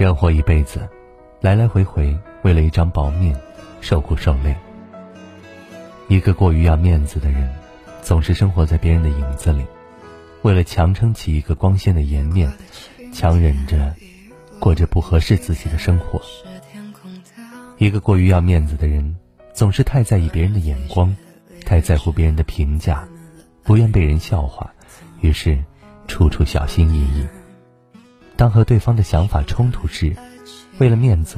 人活一辈子，来来回回为了一张薄面，受苦受累。一个过于要面子的人，总是生活在别人的影子里，为了强撑起一个光鲜的颜面，强忍着过着不合适自己的生活。一个过于要面子的人，总是太在意别人的眼光，太在乎别人的评价，不愿被人笑话，于是处处小心翼翼。当和对方的想法冲突时，为了面子，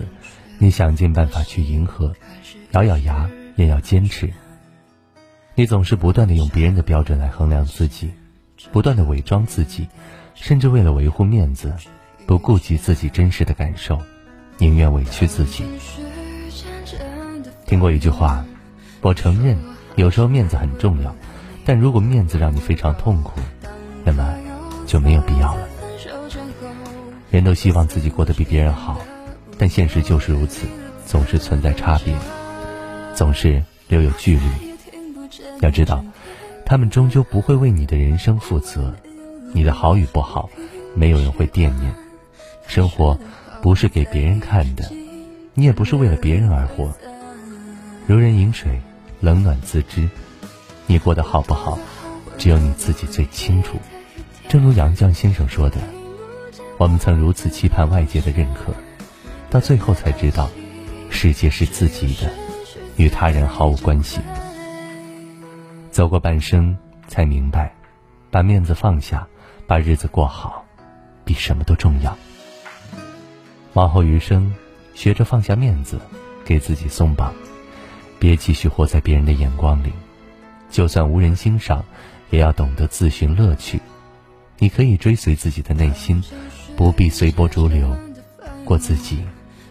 你想尽办法去迎合，咬咬牙也要坚持。你总是不断的用别人的标准来衡量自己，不断的伪装自己，甚至为了维护面子，不顾及自己真实的感受，宁愿委屈自己。听过一句话，我承认有时候面子很重要，但如果面子让你非常痛苦，那么就没有必要了。人都希望自己过得比别人好，但现实就是如此，总是存在差别，总是留有距离。要知道，他们终究不会为你的人生负责，你的好与不好，没有人会惦念。生活不是给别人看的，你也不是为了别人而活。如人饮水，冷暖自知。你过得好不好，只有你自己最清楚。正如杨绛先生说的。我们曾如此期盼外界的认可，到最后才知道，世界是自己的，与他人毫无关系。走过半生，才明白，把面子放下，把日子过好，比什么都重要。往后余生，学着放下面子，给自己松绑，别继续活在别人的眼光里。就算无人欣赏，也要懂得自寻乐趣。你可以追随自己的内心。不必随波逐流，过自己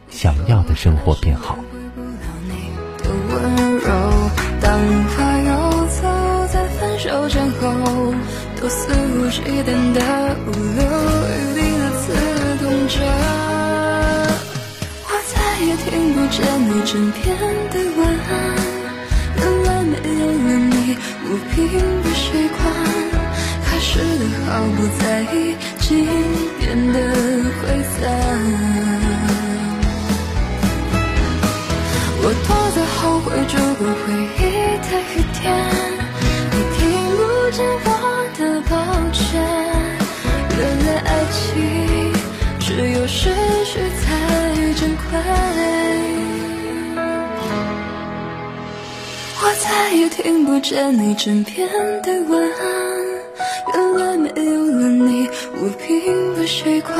想要的生活便好。我再也听不见你枕边的晚安，原来没有了你，我并不习惯。开始的毫不在意，变得挥散。我躲在后悔住过回忆的雨天，你听不见我的抱歉。原来爱情只有失去才珍贵。我再也听不见你枕边的晚安。原来没有了你，我并不习惯。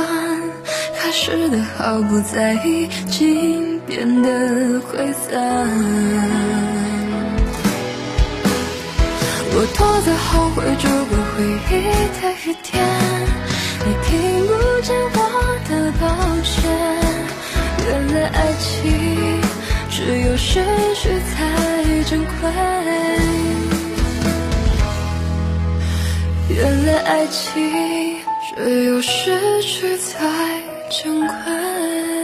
开始的毫不在意，竟变得挥散。我躲在后悔住过回忆的雨天，你听不见我的抱歉。原来爱情只有失去才珍贵。原来爱情只有失去才珍贵。